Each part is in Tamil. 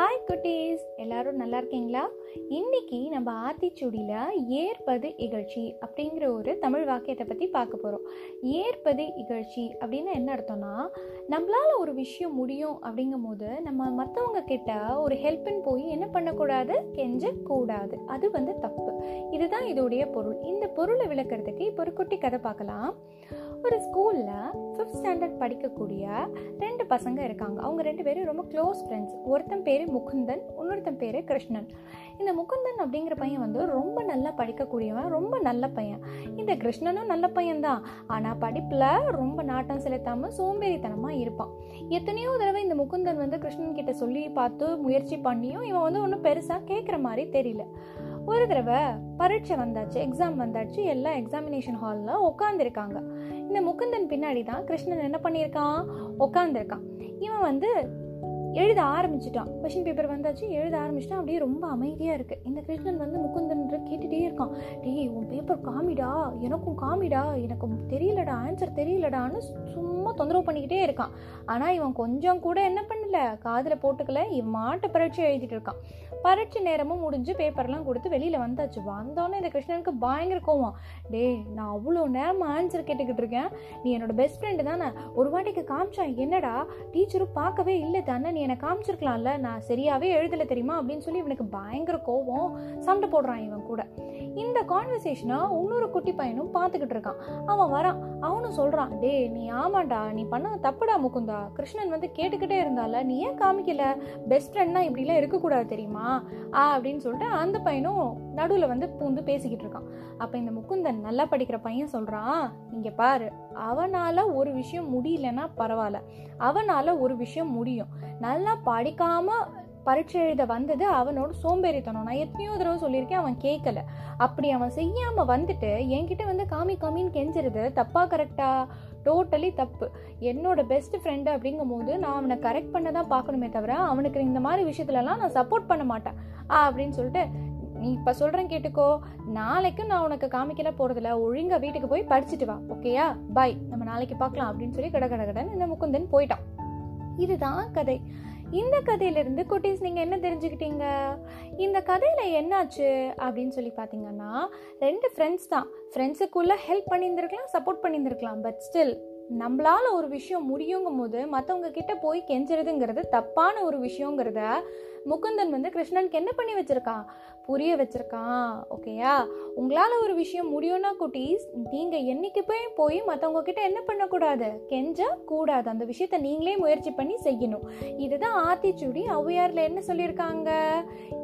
ஹாய் குட்டீஸ். எல்லாரும் நல்லா இருக்கீங்களா? இன்னைக்கு நம்ம ஆத்திச்சூடியில் ஏற்பது இகழ்ச்சி அப்படிங்கிற ஒரு தமிழ் வாக்கியத்தை பற்றி பார்க்க போகிறோம் ஏற்பது இகழ்ச்சி அப்படின்னு என்ன அர்த்தம்னா நம்மளால் ஒரு விஷயம் முடியும் அப்படிங்கும் போது நம்ம மற்றவங்க கிட்ட ஒரு ஹெல்ப்னு போய் என்ன பண்ணக்கூடாது? கெஞ்சக்கூடாது. அது வந்து தப்பு. இதுதான் இதோடைய பொருள். இந்த பொருளை விளக்குறதுக்கு இப்போ ஒரு குட்டி கதை பார்க்கலாம். ஒரு ஸ்கூலில் ஃபிஃப்த் ஸ்டாண்டர்ட் படிக்கக்கூடிய ரெண்டு பசங்க இருக்காங்க. அவங்க ரெண்டு பேரும் ரொம்ப க்ளோஸ் ஃப்ரெண்ட்ஸ் ஒருத்தன் பேர் முகுந்தன் இன்னொருத்தன் பேர் கிருஷ்ணன். இந்த முகுந்தன் அப்படிங்கிற பையன் வந்து ரொம்ப நல்லா படிக்கக்கூடியவன் ரொம்ப நல்ல பையன். இந்த கிருஷ்ணனும் நல்ல பையன்தான். ஆனால் படிப்பில் ரொம்ப நாட்டம் செலுத்தாமல் சோம்பேறித்தனமாக இருப்பான். எத்தனையோ தடவை இந்த முகுந்தன் வந்து கிருஷ்ணன் கிட்ட சொல்லி பார்த்து முயற்சி பண்ணியும் இவன் வந்து ஒன்றும் பெருசாக கேட்குற மாதிரி தெரியல. ஒரு தடவை பரீட்சை வந்தாச்சு எக்ஸாம் வந்தாச்சு எல்லாம் எக்ஸாமினேஷன் ஹாலில் உட்காந்துருக்காங்க இந்த முகுந்தன் பின்னாடி தான் கிருஷ்ணன் என்ன பண்ணியிருக்கான்? உட்காந்துருக்கான் இவன் வந்து எழுத ஆரம்பிச்சிட்டான். கொஷின் பேப்பர் வந்தாச்சு எழுத ஆரம்பிச்சிட்டான். அப்படியே ரொம்ப அமைதியாக இருக்குது இந்த கிருஷ்ணன் வந்து முகுந்தன் கேட்டுகிட்டே இருக்கான். டேய் உன் பேப்பர் காமிடா? எனக்கும் காமிடா? எனக்கு தெரியலடா ஆன்சர் தெரியலடான்னு சும்மா தொந்தரவு பண்ணிக்கிட்டே இருக்கான். ஆனால் இவன் கொஞ்சம் கூட என்ன இல்லை காதில் போட்டுக்கல இவன் பரீட்சை எழுதிட்டு இருக்கான். பரீட்சை நேரமும் முடிஞ்சு பேப்பர்லாம் கொடுத்து வெளியில் வந்தாச்சு. வந்தோன்னே இந்த கிருஷ்ணனுக்கு பயங்கர கோவம். டேய் நான் அவ்வளோ நேரம் ஆன்சர் கேட்டுக்கிட்டு இருக்கேன். நீ என்னோட பெஸ்ட் ஃப்ரெண்டு தானே. ஒரு வாட்டிக்கு காமிச்சா என்னடா? டீச்சரும் பார்க்கவே இல்லை தானே. நீ என்னை காமிச்சிருக்கலாம்ல. நான் சரியாகவே எழுதலை தெரியுமா? அப்படின்னு சொல்லி இவனுக்கு பயங்கர கோவம். சண்டை போடுறான் இவன் கூட. இந்த கான்வர்சேஷனை இன்னொரு குட்டி பையனும் பார்த்துக்கிட்டு இருக்கான். அவன் வரான். அவனும் சொல்கிறான் டே நீ ஆமாண்டா. நீ பண்ண தப்புடா முகுந்தா. கிருஷ்ணன் வந்து கேட்டுக்கிட்டே இருந்தால நீ ஏன் காமிக்கல? பெஸ்ட் ஃப்ரெண்ட்னா இப்படிலாம் இருக்கக்கூடாது தெரியுமா? ஆ அப்படின்னு சொல்லிட்டு அந்த பையனும் நடுவில் வந்து பூந்து பேசிக்கிட்டு இருக்கான். அப்போ இந்த முக்குந்தன் நல்லா படிக்கிற பையன் சொல்கிறான் இங்கே பாரு அவனால் ஒரு விஷயம் முடியலன்னா பரவாயில்ல. அவனால் ஒரு விஷயம் முடியும். நல்லா படிக்காமல் பரீட்சை எழுத வந்தது அவனோட சோம்பேறித்தனம். நான் எத்தனையோ தடவை சொல்லியிருக்கேன் அவன் கேட்கல. அப்படி அவன் செய்யாமல் வந்துட்டு என்கிட்ட வந்து காமி காமின்னு கெஞ்சிருது தப்பா கரெக்டா டோட்டலி தப்பு. என்னோட பெஸ்ட் ஃப்ரெண்டு அப்படிங்கும் போது நான் அவனை கரெக்ட் பண்ண தான் பார்க்கணுமே தவிர அவனுக்கு இந்த மாதிரி விஷயத்துலலாம் நான் சப்போர்ட் பண்ண மாட்டேன். ஆ அப்படின்னு சொல்லிட்டு நீ இப்போ சொல்கிறேன் கேட்டுக்கோ. நாளைக்கும் நான் உனக்கு காமிக்கல போகிறதில்ல ஒழுங்காக வீட்டுக்கு போய் படிச்சுட்டு வா ஓகேயா பாய் நம்ம நாளைக்கு பார்க்கலாம் அப்படின்னு சொல்லி கட கட இந்த முகுந்தன் போயிட்டான். இதுதான் கதை. இந்த கதையிலிருந்து குட்டீஸ் நீங்கள் என்ன தெரிஞ்சுக்கிட்டீங்க? இந்த கதையில் என்னாச்சு? அப்படின்னு சொல்லி பார்த்தீங்கன்னா ரெண்டு ஃப்ரெண்ட்ஸ் தான். ஃப்ரெண்ட்ஸுக்குள்ளே ஹெல்ப் பண்ணியிருந்துருக்கலாம் சப்போர்ட் பண்ணியிருந்துருக்கலாம் பட் ஸ்டில் நம்மளால் ஒரு விஷயம் முடியுங்கும் போது மற்றவங்க கிட்ட போய் கெஞ்சுறதுங்கிறது தப்பான ஒரு விஷயங்கிறத முகுந்தன் வந்து கிருஷ்ணனுக்கு என்ன பண்ணி வச்சிருக்கான் புரிய வச்சிருக்கான் ஓகேயா உங்களால் ஒரு விஷயம் முடியும்னா குட்டீஸ் நீங்கள் என்னைக்கு போய் போய் மற்றவங்க கிட்ட என்ன பண்ணக்கூடாது? கெஞ்ச கூடாது. அந்த விஷயத்த நீங்களே முயற்சி பண்ணி செய்யணும். இதுதான் ஆத்திச்சுடி ஔவையாரில் என்ன சொல்லியிருக்காங்க?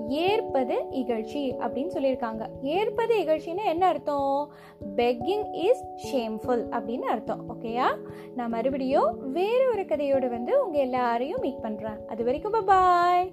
ஏற்பது இகழ்ச்சி அப்படின்னு சொல்லியிருக்காங்க. ஏற்பது இகழ்ச்சின்னா என்ன அர்த்தம்? பெக்கிங் இஸ் ஷேம்ஃபுல் அப்படின்னு அர்த்தம். ஓகேயா நான் மறுபடியும் வேற ஒரு கதையோடு வந்து உங்கள் எல்லாரையும் மீட் பண்ணுறேன் அது வரைக்கும் பாய்